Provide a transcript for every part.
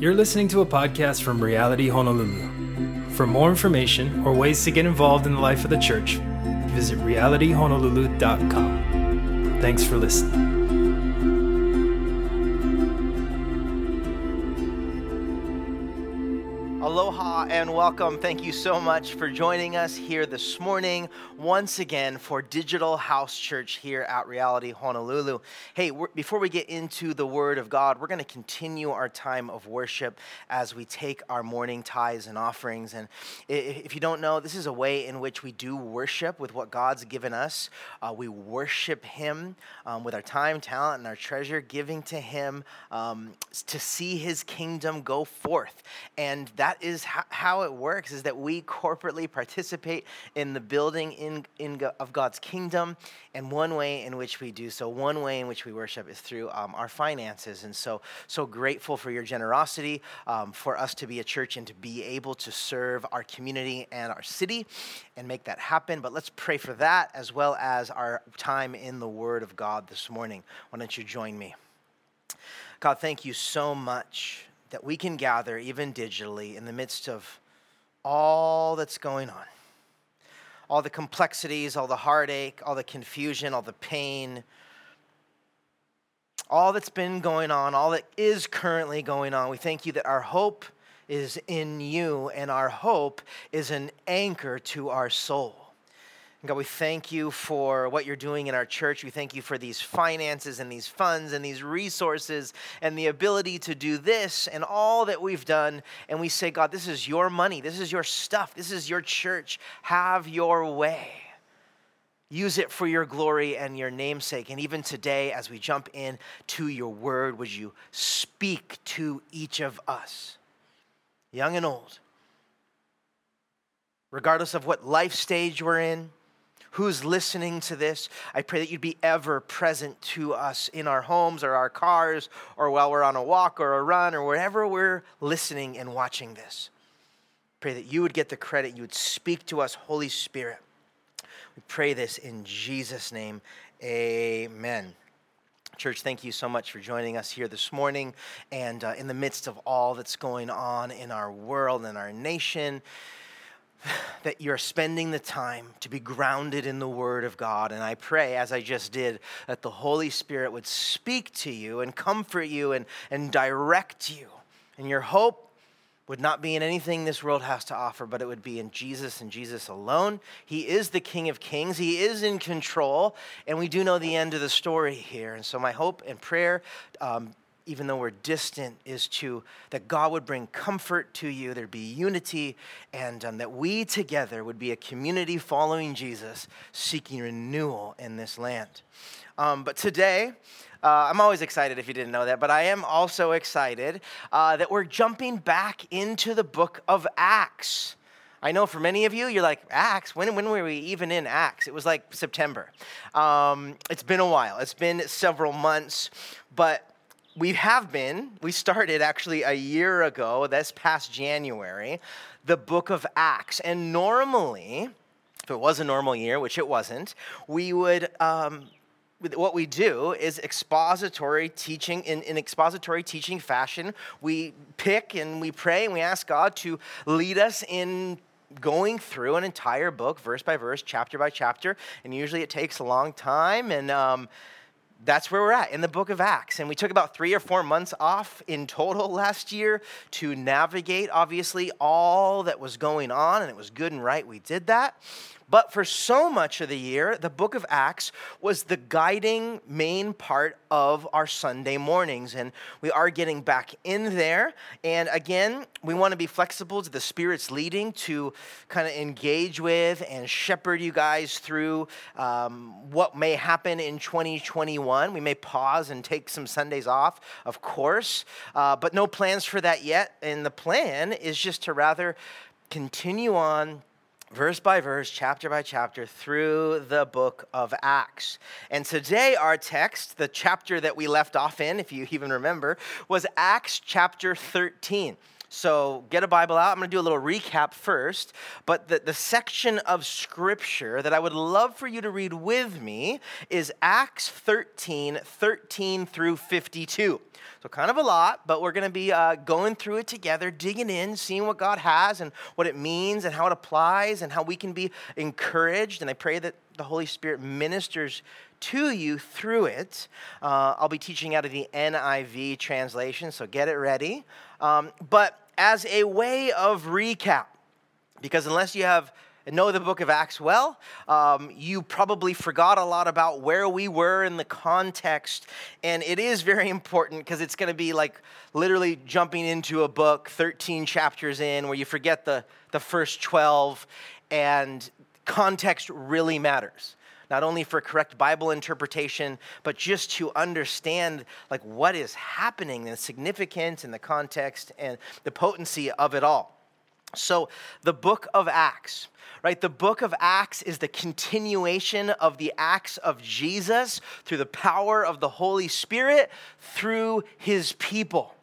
You're listening to a podcast from Reality Honolulu. For more information or ways to get involved in the life of the church, visit realityhonolulu.com. Thanks for listening. Aloha and welcome. Thank you so much for joining us here this morning once again for Digital House Church here at Reality Honolulu. Hey, before we get into the Word of God, we're going to continue our time of worship as we take our morning tithes and offerings. And if you don't know, this is a way in which we do worship with what God's given us. Uh, we worship Him um, with our time, talent, and our treasure, giving to Him um, to see His kingdom go forth. And that is how, how it works is that we corporately participate in the building in, in, of God's kingdom. And one way in which we do so, one way in which we worship is through um, our finances. And so, so grateful for your generosity, um, for us to be a church and to be able to serve our community and our city and make that happen. But let's pray for that as well as our time in the Word of God this morning. Why don't you join me? God, thank you so much that we can gather, even digitally, in the midst of all that's going on all the complexities, all the heartache, all the confusion, all the pain, all that's been going on, all that is currently going on. We thank you that our hope is in you, and our hope is an anchor to our soul. God, we thank you for what you're doing in our church. We thank you for these finances and these funds and these resources and the ability to do this and all that we've done. And we say, God, this is your money. This is your stuff. This is your church. Have your way. Use it for your glory and your namesake. And even today, as we jump in to your word, would you speak to each of us, young and old, regardless of what life stage we're in? Who's listening to this, I pray that you'd be ever present to us in our homes or our cars or while we're on a walk or a run or wherever we're listening and watching this. Pray that you would get the credit, you would speak to us, Holy Spirit. We pray this in Jesus' name. Amen. Church, thank you so much for joining us here this morning. And uh, in the midst of all that's going on in our world and our nation, that you're spending the time to be grounded in the Word of God. And I pray, as I just did, that the Holy Spirit would speak to you and comfort you and, and direct you. And your hope would not be in anything this world has to offer, but it would be in Jesus and Jesus alone. He is the King of Kings, He is in control, and we do know the end of the story here. And so, my hope and prayer um, even though we're distant, is to that God would bring comfort to you, there'd be unity, and um, that we together would be a community following Jesus, seeking renewal in this land. Um, but today, uh, I'm always excited if you didn't know that, but I am also excited uh, that we're jumping back into the book of Acts. I know for many of you, you're like, Acts? When, when were we even in Acts? It was like September. Um, it's been a while, it's been several months, but we have been, we started actually a year ago, this past January, the book of Acts. And normally, if it was a normal year, which it wasn't, we would. Um, what we do is expository teaching in, in expository teaching fashion we pick and we pray and we ask god to lead us in going through an entire book verse by verse chapter by chapter and usually it takes a long time and um, that's where we're at in the book of Acts. And we took about three or four months off in total last year to navigate, obviously, all that was going on. And it was good and right we did that. But for so much of the year, the book of Acts was the guiding main part of our Sunday mornings. And we are getting back in there. And again, we want to be flexible to the Spirit's leading to kind of engage with and shepherd you guys through um, what may happen in 2021. We may pause and take some Sundays off, of course, uh, but no plans for that yet. And the plan is just to rather continue on verse by verse, chapter by chapter, through the book of Acts. And today, our text, the chapter that we left off in, if you even remember, was Acts chapter 13. So get a Bible out. I'm going to do a little recap first. But the, the section of scripture that I would love for you to read with me is Acts 13, 13 through 52. So, kind of a lot, but we're going to be uh, going through it together, digging in, seeing what God has and what it means and how it applies and how we can be encouraged. And I pray that the Holy Spirit ministers to you through it. Uh, I'll be teaching out of the NIV translation, so get it ready. Um, but as a way of recap, because unless you have know the book of Acts well, um, you probably forgot a lot about where we were in the context. And it is very important because it's going to be like literally jumping into a book 13 chapters in where you forget the, the first 12, and context really matters not only for correct Bible interpretation, but just to understand like what is happening the significance and the context and the potency of it all. So, the book of Acts, right? The book of Acts is the continuation of the acts of Jesus through the power of the Holy Spirit through his people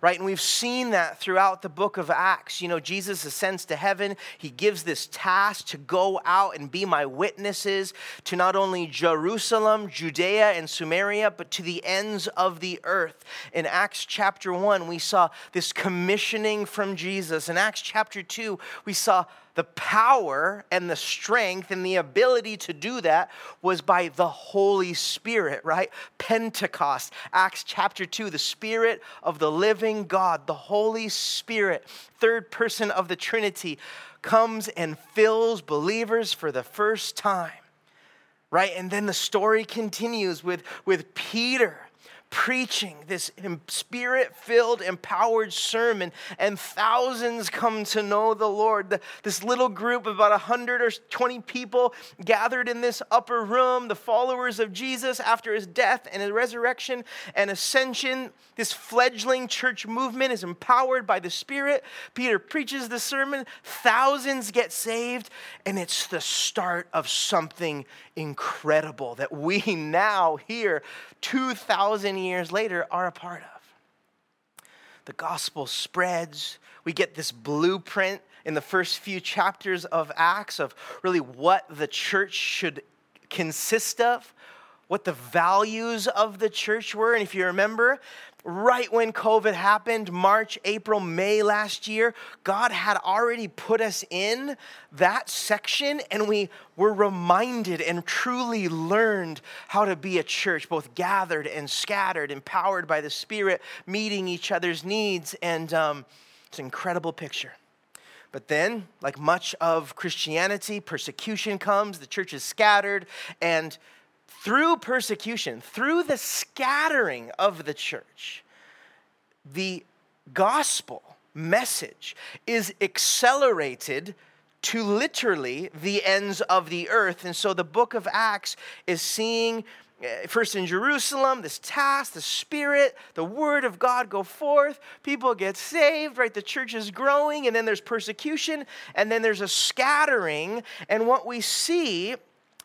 right? And we've seen that throughout the book of Acts. You know, Jesus ascends to heaven. He gives this task to go out and be my witnesses to not only Jerusalem, Judea, and Samaria, but to the ends of the earth. In Acts chapter 1, we saw this commissioning from Jesus. In Acts chapter 2, we saw the power and the strength and the ability to do that was by the Holy Spirit, right? Pentecost, Acts chapter 2, the Spirit of the living God, the Holy Spirit, third person of the Trinity, comes and fills believers for the first time. Right? And then the story continues with, with Peter preaching this spirit filled, empowered sermon, and thousands come to know the Lord. This little group of about 100 or 20 people gathered in this upper room, the followers of Jesus after his death and his resurrection and ascension. This fledgling church movement is empowered by the Spirit. Peter preaches the sermon, thousands get saved, and it's the start of something incredible that we now here 2,000 years later are a part of. The gospel spreads. We get this blueprint in the first few chapters of Acts of really what the church should consist of, what the values of the church were. And if you remember, right when COVID happened, March, April, May last year, God had already put us in that section, and we were reminded and truly learned how to be a church, both gathered and scattered, empowered by the Spirit, meeting each other's needs. And um, it's an incredible picture. But then, like much of Christianity, persecution comes, the church is scattered, and through persecution, through the scattering of the church, the gospel message is accelerated to literally the ends of the earth. And so the book of Acts is seeing eh, first in Jerusalem, this task, the Spirit, the Word of God go forth. People get saved, right? The church is growing, and then there's persecution, and then there's a scattering. And what we see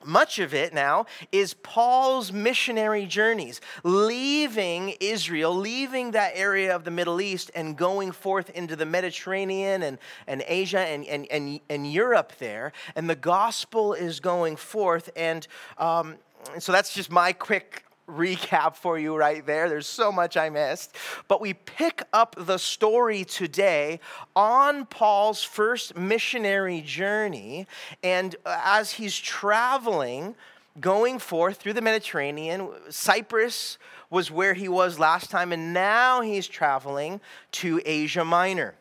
much of it now is Paul's missionary journeys, leaving Israel, leaving that area of the Middle East, and going forth into the Mediterranean and, and Asia and, and, and, and Europe there. And the gospel is going forth. And um, so that's just my quick recap for you right there. There's so much I missed. But we pick up the story today on Paul's first missionary journey. And as he's traveling, going forth through the Mediterranean, Cyprus was where he was last time, and now he's traveling to Asia Minor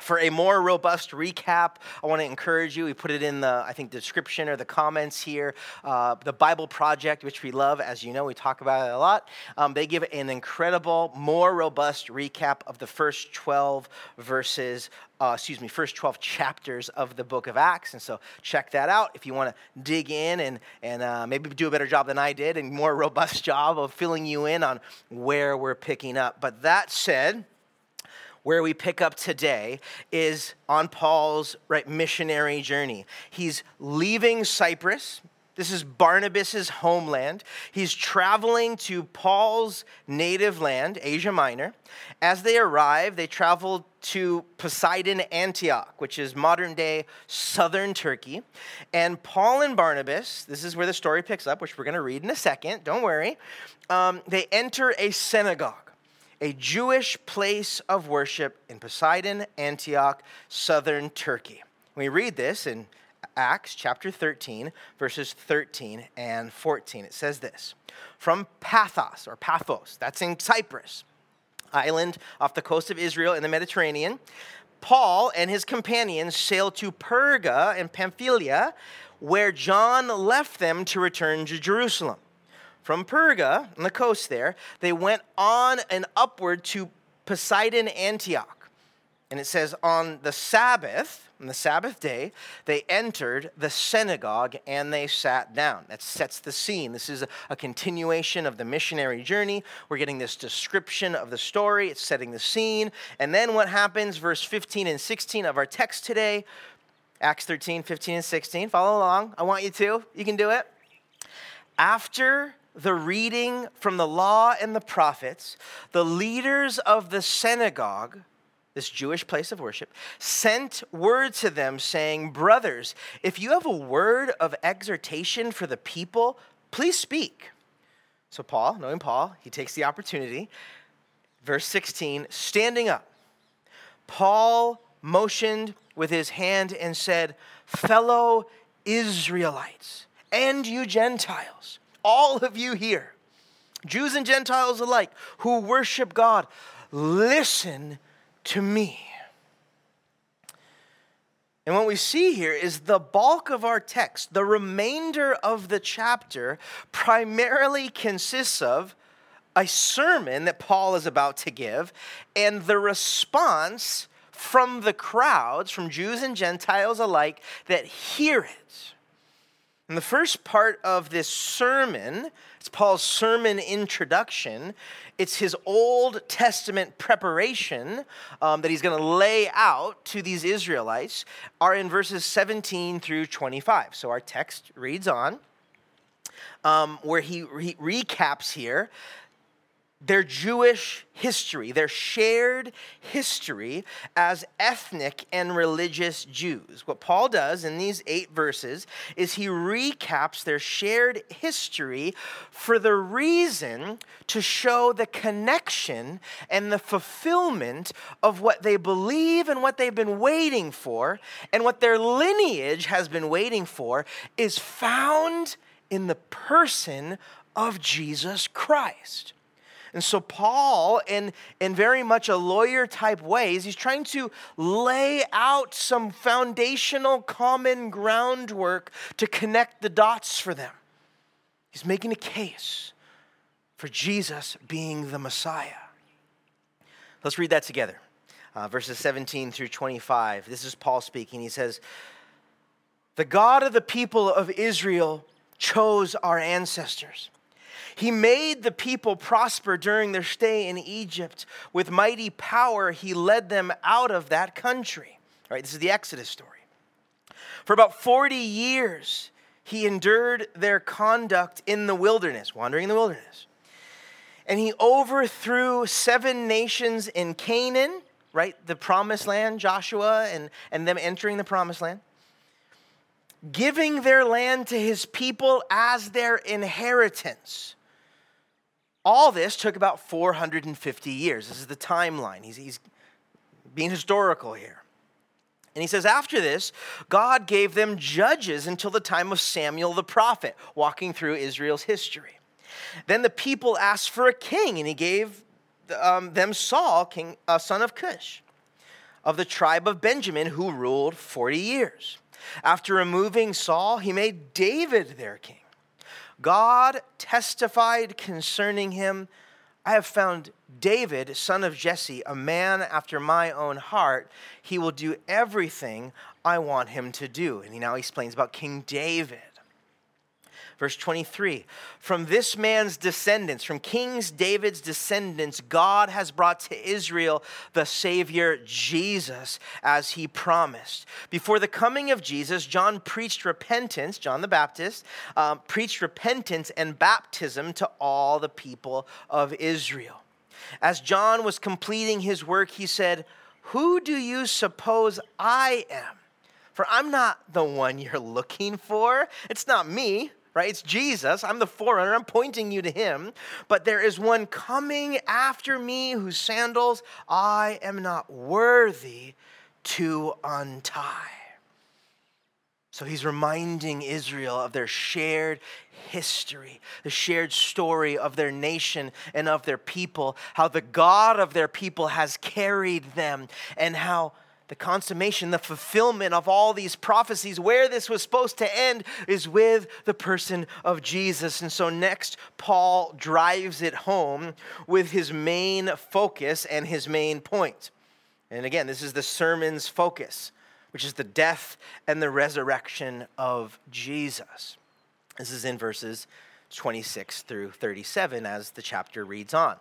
for a more robust recap, I want to encourage you. We put it in the, I think, description or the comments here. Uh, the Bible Project, which we love, as you know, we talk about it a lot. Um, they give an incredible, more robust recap of the first 12 verses, uh, excuse me, first 12 chapters of the book of Acts. And so check that out if you want to dig in and, and uh, maybe do a better job than I did and more robust job of filling you in on where we're picking up. But that said, where we pick up today is on Paul's right missionary journey. He's leaving Cyprus, This is Barnabas' homeland. He's traveling to Paul's native land, Asia Minor. As they arrive, they travel to Pisidian, Antioch, which is modern day southern Turkey. And Paul and Barnabas, this is where the story picks up, which we're going to read in a second, don't worry. Um, they enter a synagogue, a Jewish place of worship in Pisidian, Antioch, southern Turkey. We read this in Acts chapter 13, verses 13 and 14. It says this From Pathos, or Paphos, that's in Cyprus, island off the coast of Israel in the Mediterranean, Paul and his companions sailed to Perga and Pamphylia, where John left them to return to Jerusalem. From Perga, on the coast there, they went on and upward to Pisidian, Antioch. And it says, on the Sabbath, on the Sabbath day, they entered the synagogue and they sat down. That sets the scene. This is a, continuation of the missionary journey. We're getting this description of the story, it's setting the scene. And then what happens, verse 15 and 16 of our text today, Acts 13, 15, and 16. Follow along. I want you to. You can do it. After the reading from the law and the prophets, the leaders of the synagogue this Jewish place of worship, sent word to them saying, Brothers, if you have a word of exhortation for the people, please speak. So, Paul, knowing Paul, he takes the opportunity. Verse 16, standing up, Paul motioned with his hand and said, Fellow Israelites, and you Gentiles, all of you here, Jews and Gentiles alike, who worship God, listen to me. And what we see here is the bulk of our text, the remainder of the chapter, primarily consists of a sermon that Paul is about to give and the response from the crowds, from Jews and Gentiles alike, that hear it. In the first part of this sermon, it's Paul's sermon introduction. It's his Old Testament preparation um, that he's going to lay out to these Israelites, are in verses 17 through 25. So our text reads on, um, where he re- recaps here their Jewish history, their shared history as ethnic and religious Jews. What Paul does in these eight verses is he recaps their shared history for the reason to show the connection and the fulfillment of what they believe and what they've been waiting for, and what their lineage has been waiting for is found in the person of Jesus Christ. And so, Paul, in, in very much a lawyer type ways, he's trying to lay out some foundational common groundwork to connect the dots for them. He's making a case for Jesus being the Messiah. Let's read that together. Uh, verses 17 through 25. This is Paul speaking. He says, The God of the people of Israel chose our ancestors he made the people prosper during their stay in Egypt. With mighty power, he led them out of that country. All right, this is the Exodus story. For about 40 years, he endured their conduct in the wilderness, wandering in the wilderness. And he overthrew seven nations in Canaan, right? The promised land, Joshua, and, and them entering the promised land giving their land to his people as their inheritance. All this took about 450 years. This is the timeline. He's, he's being historical here. And he says, after this, God gave them judges until the time of Samuel the prophet, walking through Israel's history. Then the people asked for a king, and he gave um, them Saul, king, uh, son of Cush, of the tribe of Benjamin, who ruled 40 years. After removing Saul, he made David their king. God testified concerning him I have found David, son of Jesse, a man after my own heart. He will do everything I want him to do. And he now explains about King David. Verse 23 From this man's descendants, from King David's descendants, God has brought to Israel the Savior Jesus as he promised. Before the coming of Jesus, John preached repentance, John the Baptist um, preached repentance and baptism to all the people of Israel. As John was completing his work, he said, Who do you suppose I am? For I'm not the one you're looking for. It's not me, right? It's Jesus. I'm the forerunner. I'm pointing you to him. But there is one coming after me whose sandals I am not worthy to untie. So he's reminding Israel of their shared history, the shared story of their nation and of their people, how the God of their people has carried them, and how the consummation, the fulfillment of all these prophecies, where this was supposed to end, is with the person of Jesus. And so, next, Paul drives it home with his main focus and his main point. And again, this is the sermon's focus, which is the death and the resurrection of Jesus. This is in verses 26 through 37 as the chapter reads on.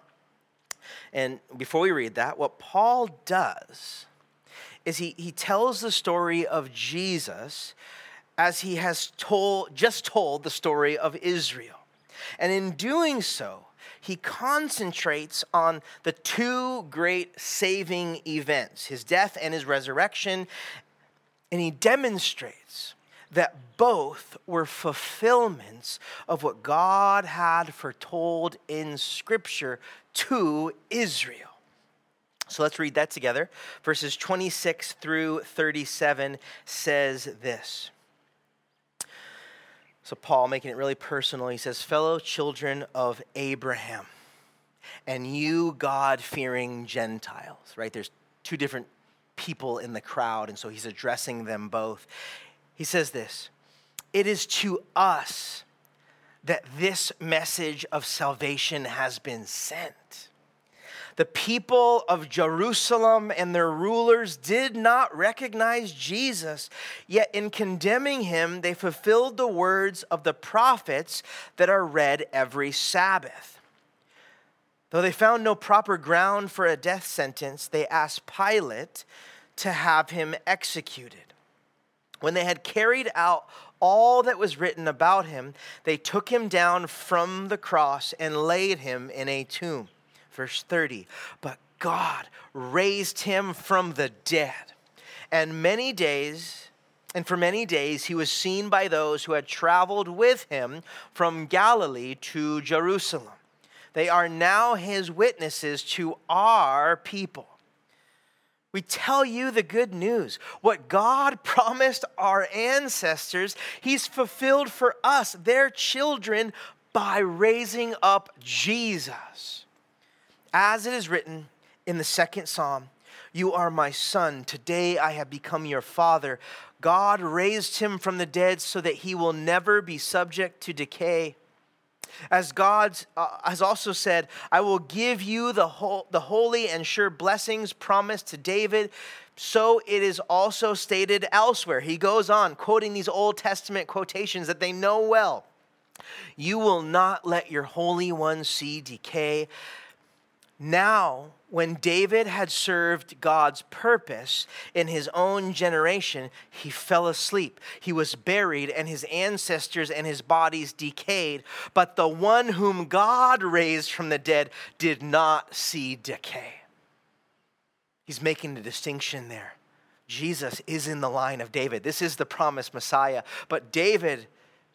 And before we read that, what Paul does is he, he tells the story of Jesus as he has told, just told the story of Israel. And in doing so, he concentrates on the two great saving events his death and his resurrection. And he demonstrates that both were fulfillments of what God had foretold in Scripture to Israel. So let's read that together. Verses 26 through 37 says this. So, Paul, making it really personal, he says, Fellow children of Abraham, and you God fearing Gentiles, right? There's two different people in the crowd, and so he's addressing them both. He says this It is to us that this message of salvation has been sent the people of Jerusalem and their rulers did not recognize Jesus, yet in condemning him, they fulfilled the words of the prophets that are read every Sabbath. Though they found no proper ground for a death sentence, they asked Pilate to have him executed. When they had carried out all that was written about him, they took him down from the cross and laid him in a tomb. Verse 30 But God raised him from the dead. And many days, and for many days, he was seen by those who had traveled with him from Galilee to Jerusalem. They are now his witnesses to our people. We tell you the good news. What God promised our ancestors, He's fulfilled for us, their children, by raising up Jesus. As it is written in the second psalm, You are my son. Today I have become your father. God raised him from the dead so that he will never be subject to decay. As God uh, has also said, I will give you the, the holy and sure blessings promised to David. So it is also stated elsewhere. He goes on, quoting these Old Testament quotations that they know well. You will not let your Holy One see decay. Now, when David had served God's purpose in his own generation, he fell asleep. He was buried, and his ancestors and his bodies decayed. But the one whom God raised from the dead did not see decay. He's making a distinction there. Jesus is in the line of David. This is the promised Messiah. But David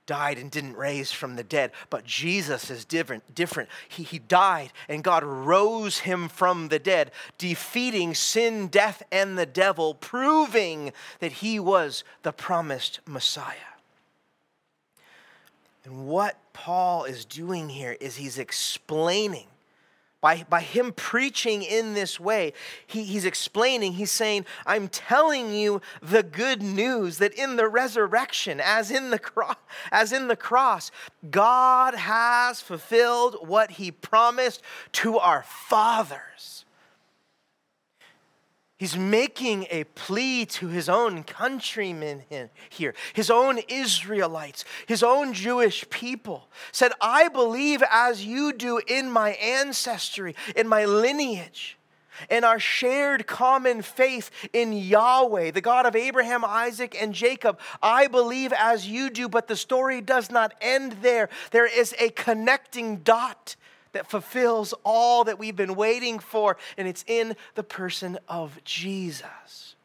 died and didn't raise from the dead. But Jesus is different. different. He, he died and God rose him from the dead, defeating sin, death, and the devil, proving that he was the promised Messiah. And what Paul is doing here is he's explaining by, by him preaching in this way, he, he's explaining, he's saying, I'm telling you the good news that in the resurrection, as in the, cro- as in the cross, God has fulfilled what he promised to our fathers. He's making a plea to his own countrymen here, his own Israelites, his own Jewish people. Said, I believe as you do in my ancestry, in my lineage, in our shared common faith in Yahweh, the God of Abraham, Isaac, and Jacob. I believe as you do, but the story does not end there. There is a connecting dot that fulfills all that we've been waiting for, and it's in the person of Jesus.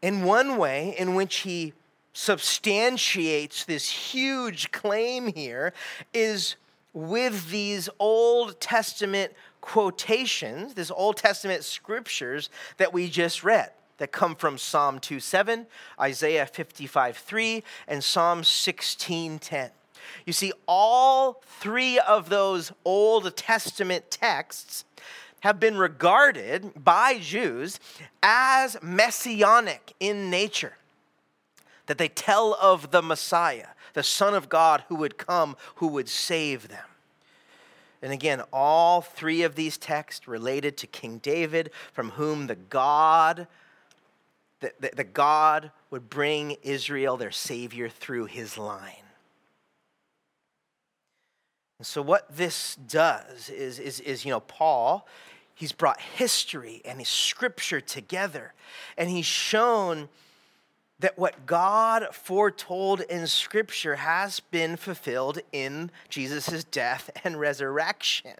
In one way in which he substantiates this huge claim here is with these Old Testament quotations, this Old Testament scriptures that we just read that come from Psalm 2:7, Isaiah 55:3, and Psalm 16:10. You see, all three of those Old Testament texts have been regarded by Jews as messianic in nature. That they tell of the Messiah, the Son of God who would come, who would save them. And again, all three of these texts related to King David, from whom the God that, that, that God would bring Israel their Savior through his line. And so, what this does is, is, is, you know, Paul, he's brought history and his scripture together, and he's shown that what God foretold in scripture has been fulfilled in Jesus' death and resurrection.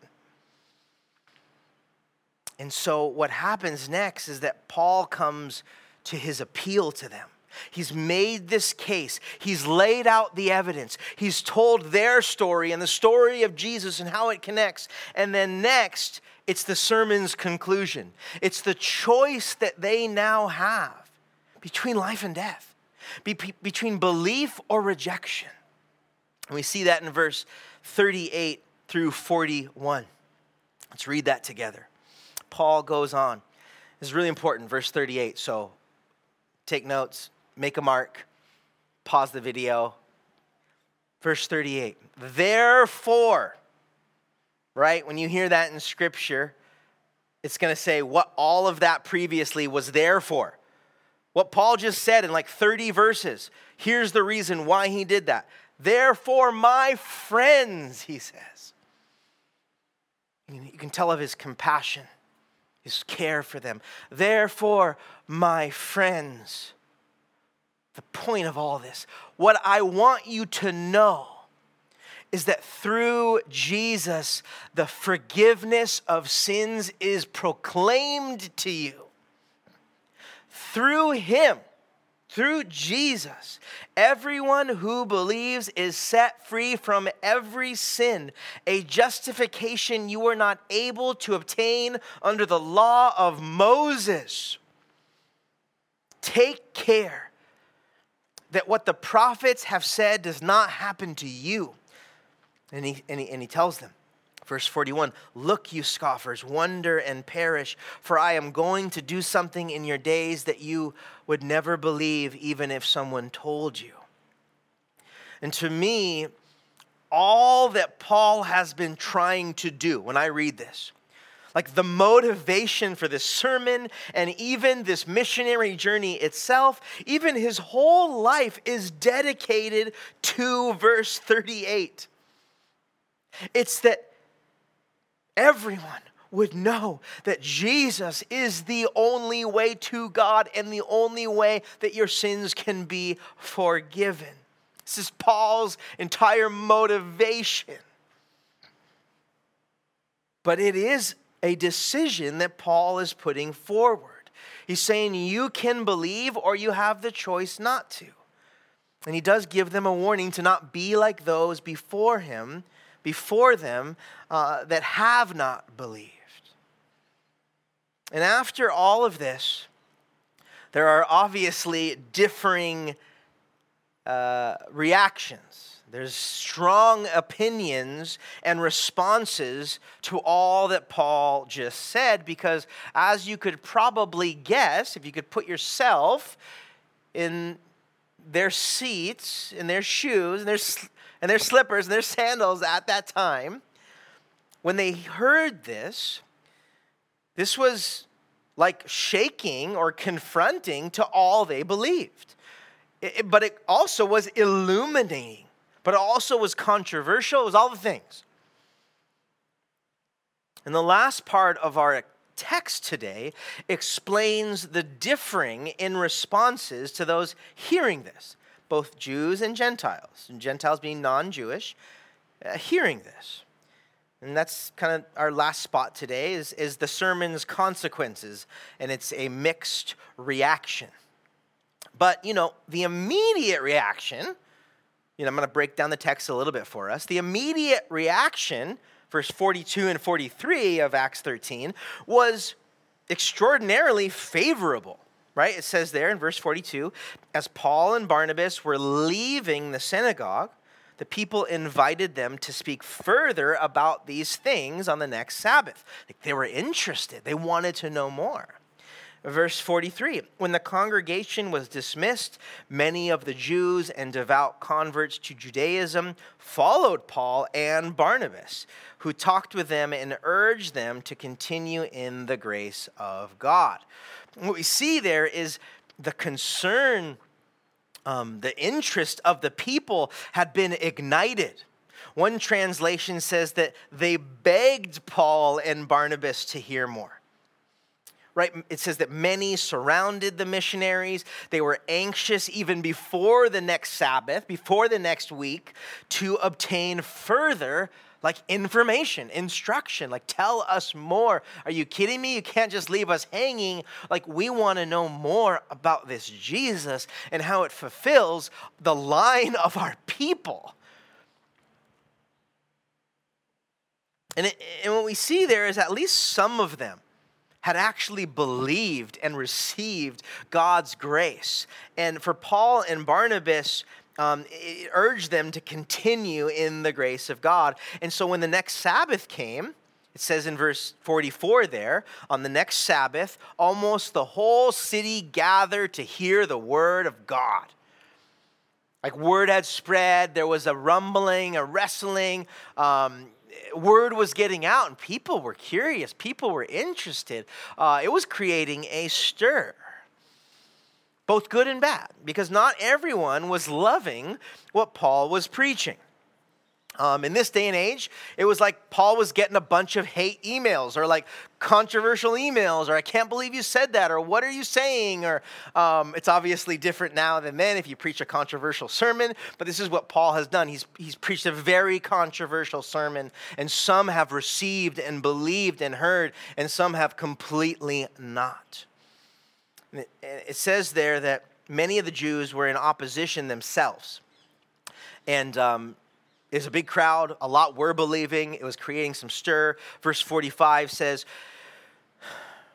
And so, what happens next is that Paul comes to his appeal to them. He's made this case. He's laid out the evidence. He's told their story and the story of Jesus and how it connects. And then next, it's the sermon's conclusion. It's the choice that they now have between life and death, be- between belief or rejection. And we see that in verse 38 through 41. Let's read that together. Paul goes on. This is really important, verse 38. So take notes, make a mark, pause the video. Verse 38. Therefore, right? When you hear that in scripture, it's going to say what all of that previously was there for. What Paul just said in like 30 verses. Here's the reason why he did that. Therefore, my friends, he says. You can tell of his compassion his care for them. Therefore, my friends, the point of all this, what I want you to know is that through Jesus, the forgiveness of sins is proclaimed to you. Through him, through Jesus, everyone who believes is set free from every sin, a justification you were not able to obtain under the law of Moses. Take care that what the prophets have said does not happen to you. And he, and he, and he tells them, Verse 41 Look, you scoffers, wonder and perish, for I am going to do something in your days that you would never believe, even if someone told you. And to me, all that Paul has been trying to do when I read this, like the motivation for this sermon and even this missionary journey itself, even his whole life is dedicated to verse 38. It's that everyone would know that Jesus is the only way to God and the only way that your sins can be forgiven. This is Paul's entire motivation. But it is a decision that Paul is putting forward. He's saying you can believe or you have the choice not to. And he does give them a warning to not be like those before him before them uh, that have not believed. And after all of this, there are obviously differing uh, reactions. There's strong opinions and responses to all that Paul just said, because as you could probably guess, if you could put yourself in their seats, in their shoes, in their and their slippers and their sandals at that time, when they heard this, this was like shaking or confronting to all they believed. It, but it also was illuminating, but it also was controversial. It was all the things. And the last part of our text today explains the differing in responses to those hearing this, both Jews and Gentiles, and Gentiles being non Jewish, uh, hearing this. And that's kind of our last spot today is, is the sermon's consequences, and it's a mixed reaction. But, you know, the immediate reaction, you know, I'm going to break down the text a little bit for us. The immediate reaction, verse 42 and 43 of Acts 13, was extraordinarily favorable, right? It says there in verse 42 as Paul and Barnabas were leaving the synagogue, the people invited them to speak further about these things on the next Sabbath. Like they were interested, they wanted to know more. Verse 43 When the congregation was dismissed, many of the Jews and devout converts to Judaism followed Paul and Barnabas, who talked with them and urged them to continue in the grace of God. What we see there is the concern um, the interest of the people had been ignited. One translation says that they begged Paul and Barnabas to hear more. Right? It says that many surrounded the missionaries. They were anxious even before the next Sabbath, before the next week, to obtain further like information, instruction, like tell us more. Are you kidding me? You can't just leave us hanging. Like we want to know more about this Jesus and how it fulfills the line of our people. And, it, and what we see there is at least some of them had actually believed and received God's grace. And for Paul and Barnabas, um, urged them to continue in the grace of God. And so when the next Sabbath came, it says in verse 44 there, on the next Sabbath, almost the whole city gathered to hear the word of God. Like word had spread, there was a rumbling, a wrestling. Um, word was getting out, and people were curious, people were interested. Uh, it was creating a stir both good and bad, because not everyone was loving what Paul was preaching. Um, in this day and age, it was like Paul was getting a bunch of hate emails or like controversial emails or I can't believe you said that or what are you saying or um, it's obviously different now than then if you preach a controversial sermon. But this is what Paul has done. He's he's preached a very controversial sermon and some have received and believed and heard and some have completely not. It says there that many of the Jews were in opposition themselves. And um, there's a big crowd, a lot were believing. It was creating some stir. Verse 45 says,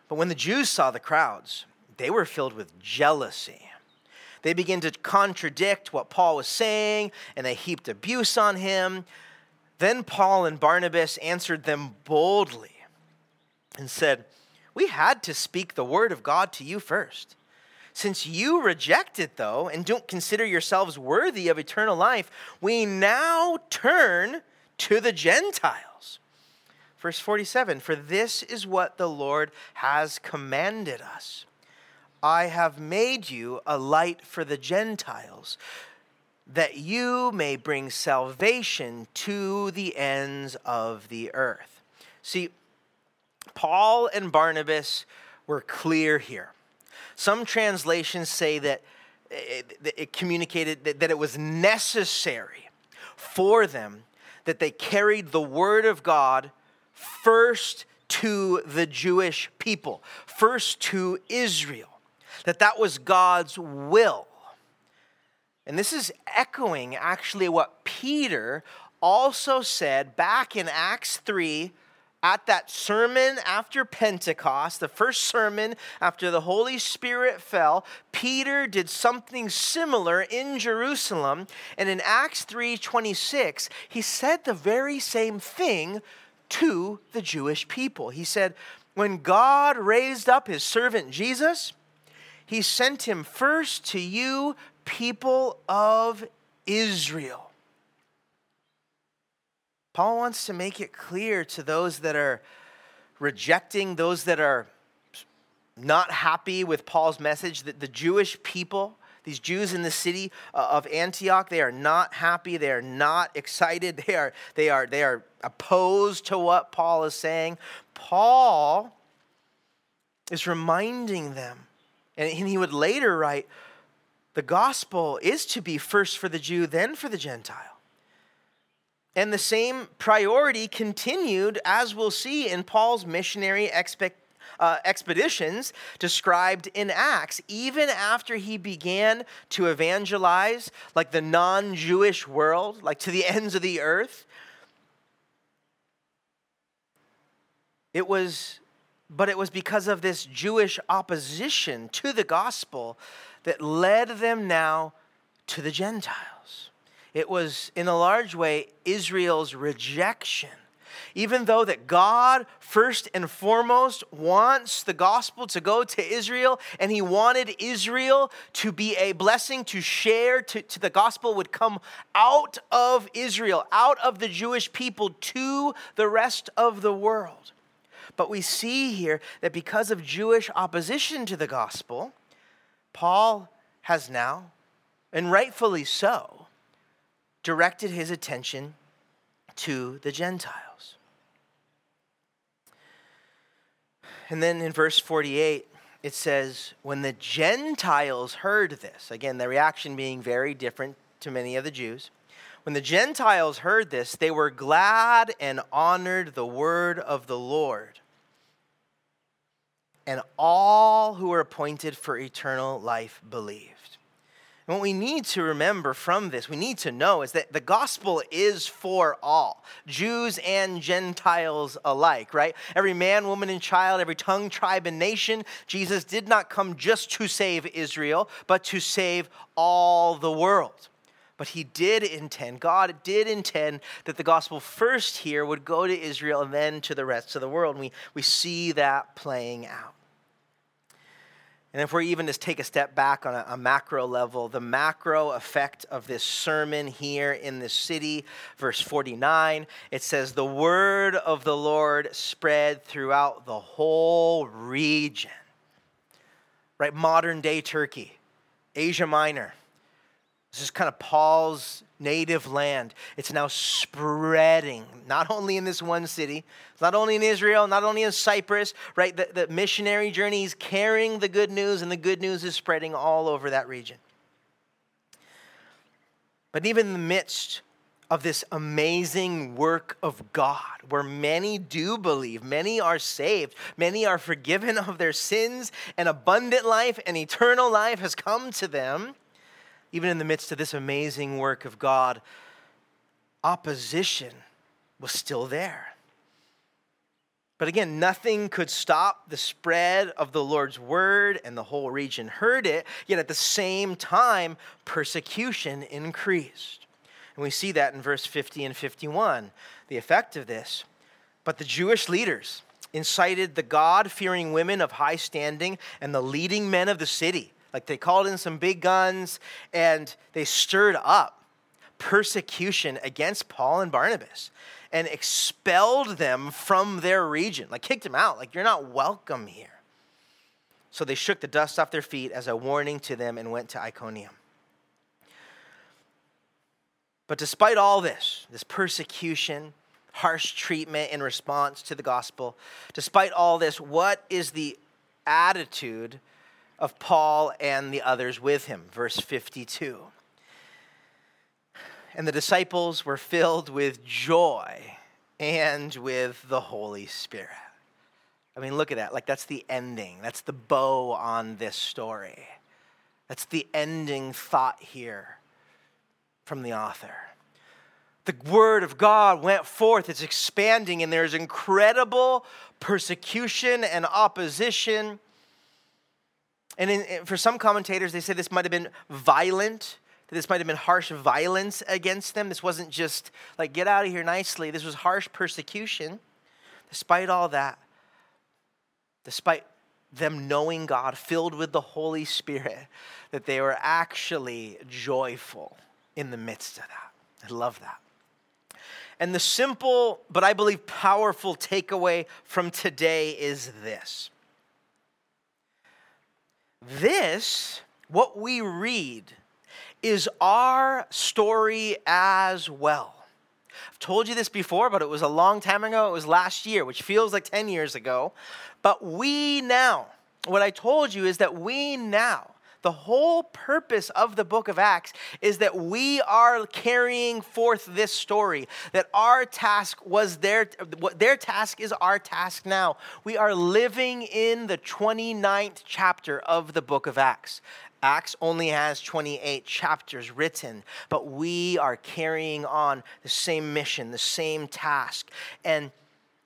But when the Jews saw the crowds, they were filled with jealousy. They began to contradict what Paul was saying, and they heaped abuse on him. Then Paul and Barnabas answered them boldly and said, we had to speak the word of God to you first. Since you reject it, though, and don't consider yourselves worthy of eternal life, we now turn to the Gentiles. Verse 47 For this is what the Lord has commanded us I have made you a light for the Gentiles, that you may bring salvation to the ends of the earth. See, Paul and Barnabas were clear here. Some translations say that eh, it, it communicated that, that it was necessary for them that they carried the word of God first to the Jewish people, first to Israel, that that was God's will. And this is echoing actually what Peter also said back in Acts 3 at that sermon after Pentecost, the first sermon after the Holy Spirit fell, Peter did something similar in Jerusalem. And in Acts 3:26, he said the very same thing to the Jewish people. He said, "When God raised up his servant Jesus, he sent him first to you people of Israel." Paul wants to make it clear to those that are rejecting, those that are not happy with Paul's message, that the Jewish people, these Jews in the city uh, of Antioch, they are not happy. They are not excited. They are, they are, they are opposed to what Paul is saying. Paul is reminding them, and he would later write, the gospel is to be first for the Jew, then for the Gentile. And the same priority continued, as we'll see in Paul's missionary uh, expeditions described in Acts, even after he began to evangelize like the non Jewish world, like to the ends of the earth. It was, but it was because of this Jewish opposition to the gospel that led them now to the Gentiles. It was, in a large way, Israel's rejection even though that God first and foremost wants the gospel to go to Israel and he wanted Israel to be a blessing to share to, to the gospel would come out of Israel, out of the Jewish people to the rest of the world. But we see here that because of Jewish opposition to the gospel, Paul has now, and rightfully so, directed his attention to the Gentiles. And then in verse 48, it says, When the Gentiles heard this, again, the reaction being very different to many of the Jews. When the Gentiles heard this, they were glad and honored the word of the Lord. And all who were appointed for eternal life believed. And what we need to remember from this, we need to know, is that the gospel is for all, Jews and Gentiles alike, right? Every man, woman, and child, every tongue, tribe, and nation. Jesus did not come just to save Israel, but to save all the world. But he did intend, God did intend that the gospel first here would go to Israel and then to the rest of the world. And we, we see that playing out. And if we're even to take a step back on a, a, macro level, the macro effect of this sermon here in this city, verse 49, it says, The word of the Lord spread throughout the whole region. Right? Modern day Turkey, Asia Minor. This is kind of Paul's native land. It's now spreading, not only in this one city, not only in Israel, not only in Cyprus, right? The, the missionary journey is carrying the good news, and the good news is spreading all over that region. But even in the midst of this amazing work of God, where many do believe, many are saved, many are forgiven of their sins, and abundant life and eternal life has come to them even in the midst of this amazing work of God, opposition was still there. But again, nothing could stop the spread of the Lord's word, and the whole region heard it. Yet at the same time, persecution increased. And we see that in verse 50 and 51, the effect of this. But the Jewish leaders incited the God fearing women of high standing and the leading men of the city like they called in some big guns and they stirred up persecution against Paul and Barnabas and expelled them from their region, like kicked them out, like you're not welcome here. So they shook the dust off their feet as a warning to them and went to Iconium. But despite all this, this persecution, harsh treatment in response to the gospel, despite all this, what is the attitude of Paul and the others with him. Verse 52. And the disciples were filled with joy and with the Holy Spirit. I mean, look at that. Like, that's the ending. That's the bow on this story. That's the ending thought here from the author. The word of God went forth, it's expanding, and there's incredible persecution and opposition and in, for some commentators, they say this might have been violent, that this might have been harsh violence against them. This wasn't just like, get out of here nicely. This was harsh persecution. Despite all that, despite them knowing God, filled with the Holy Spirit, that they were actually joyful in the midst of that. I love that. And the simple, but I believe powerful takeaway from today is this. This, what we read, is our story as well. I've told you this before, but it was a long time ago. It was last year, which feels like 10 years ago. But we now, what I told you is that we now, the whole purpose of the book of Acts is that we are carrying forth this story, that our task was their, their task is our task now. We are living in the 29th chapter of the book of Acts. Acts only has 28 chapters written, but we are carrying on the same mission, the same task. And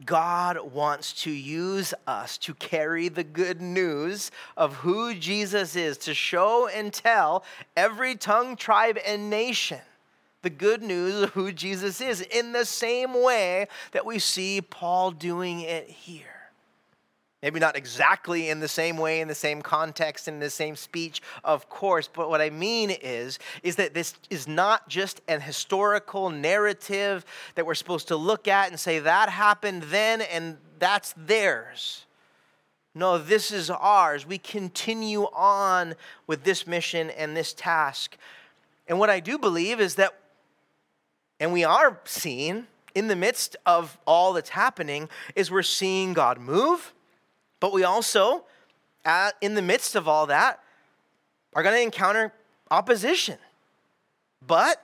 God wants to use us to carry the good news of who Jesus is, to show and tell every tongue, tribe, and nation the good news of who Jesus is in the same way that we see Paul doing it here. Maybe not exactly in the same way, in the same context, in the same speech, of course, but what I mean is, is that this is not just an historical narrative that we're supposed to look at and say that happened then and that's theirs. No, this is ours. We continue on with this mission and this task. And what I do believe is that, and we are seeing in the midst of all that's happening, is we're seeing God move but we also, in the midst of all that, are going to encounter opposition. But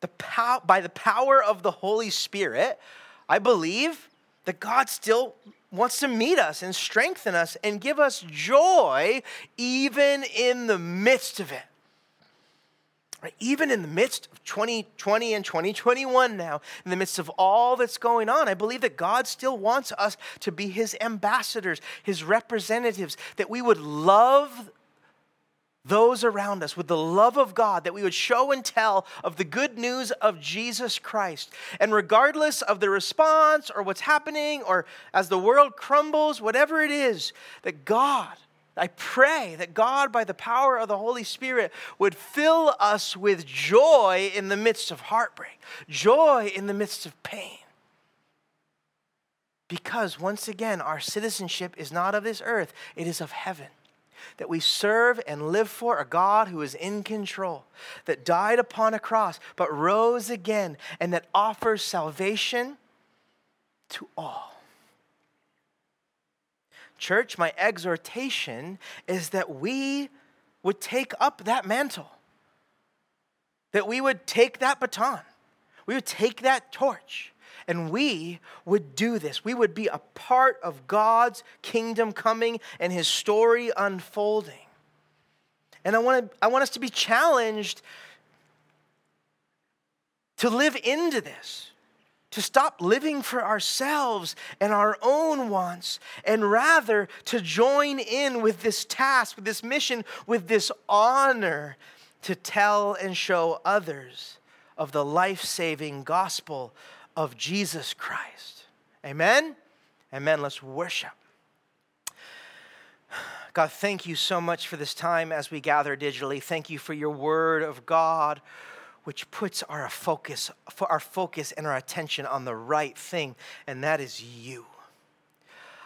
the pow- by the power of the Holy Spirit, I believe that God still wants to meet us and strengthen us and give us joy even in the midst of it. Even in the midst of 2020 and 2021 now, in the midst of all that's going on, I believe that God still wants us to be His ambassadors, His representatives, that we would love those around us with the love of God, that we would show and tell of the good news of Jesus Christ. And regardless of the response or what's happening, or as the world crumbles, whatever it is, that God I pray that God, by the power of the Holy Spirit, would fill us with joy in the midst of heartbreak, joy in the midst of pain. Because once again, our citizenship is not of this earth, it is of heaven. That we serve and live for a God who is in control, that died upon a cross, but rose again, and that offers salvation to all. Church, my exhortation is that we would take up that mantle, that we would take that baton, we would take that torch, and we would do this. We would be a part of God's kingdom coming and his story unfolding. And I want, to, I want us to be challenged to live into this to stop living for ourselves and our own wants, and rather to join in with this task, with this mission, with this honor to tell and show others of the life saving gospel of Jesus Christ. Amen? Amen. Let's worship. God, thank you so much for this time as we gather digitally. Thank you for your word of God which puts our focus, our focus and our attention on the right thing, and that is you.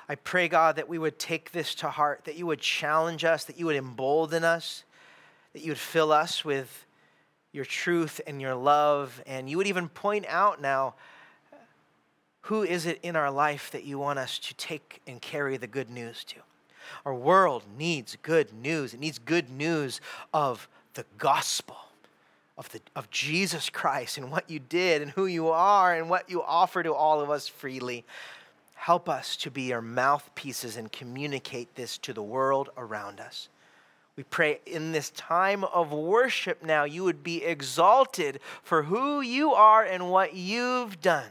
I pray, God, that we would take this to heart, that you would challenge us, that you would embolden us, that you would fill us with your truth and your love, and you would even point out now who is it in our life that you want us to take and carry the good news to. Our world needs good news, it needs good news of the gospel of, the, of Jesus Christ and what you did and who you are and what you offer to all of us freely. Help us to be your mouthpieces and communicate this to the world around us. We pray in this time of worship now, you would be exalted for who you are and what you've done.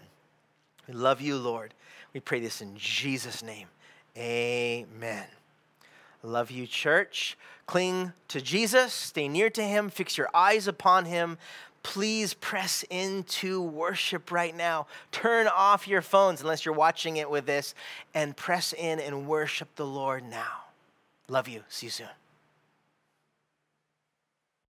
We love you, Lord. We pray this in Jesus' name. Amen. Love you, church. Cling to Jesus, stay near to Him, fix your eyes upon Him. Please press into worship right now. Turn off your phones unless you're watching it with this and press in and worship the Lord now. Love you. See you soon.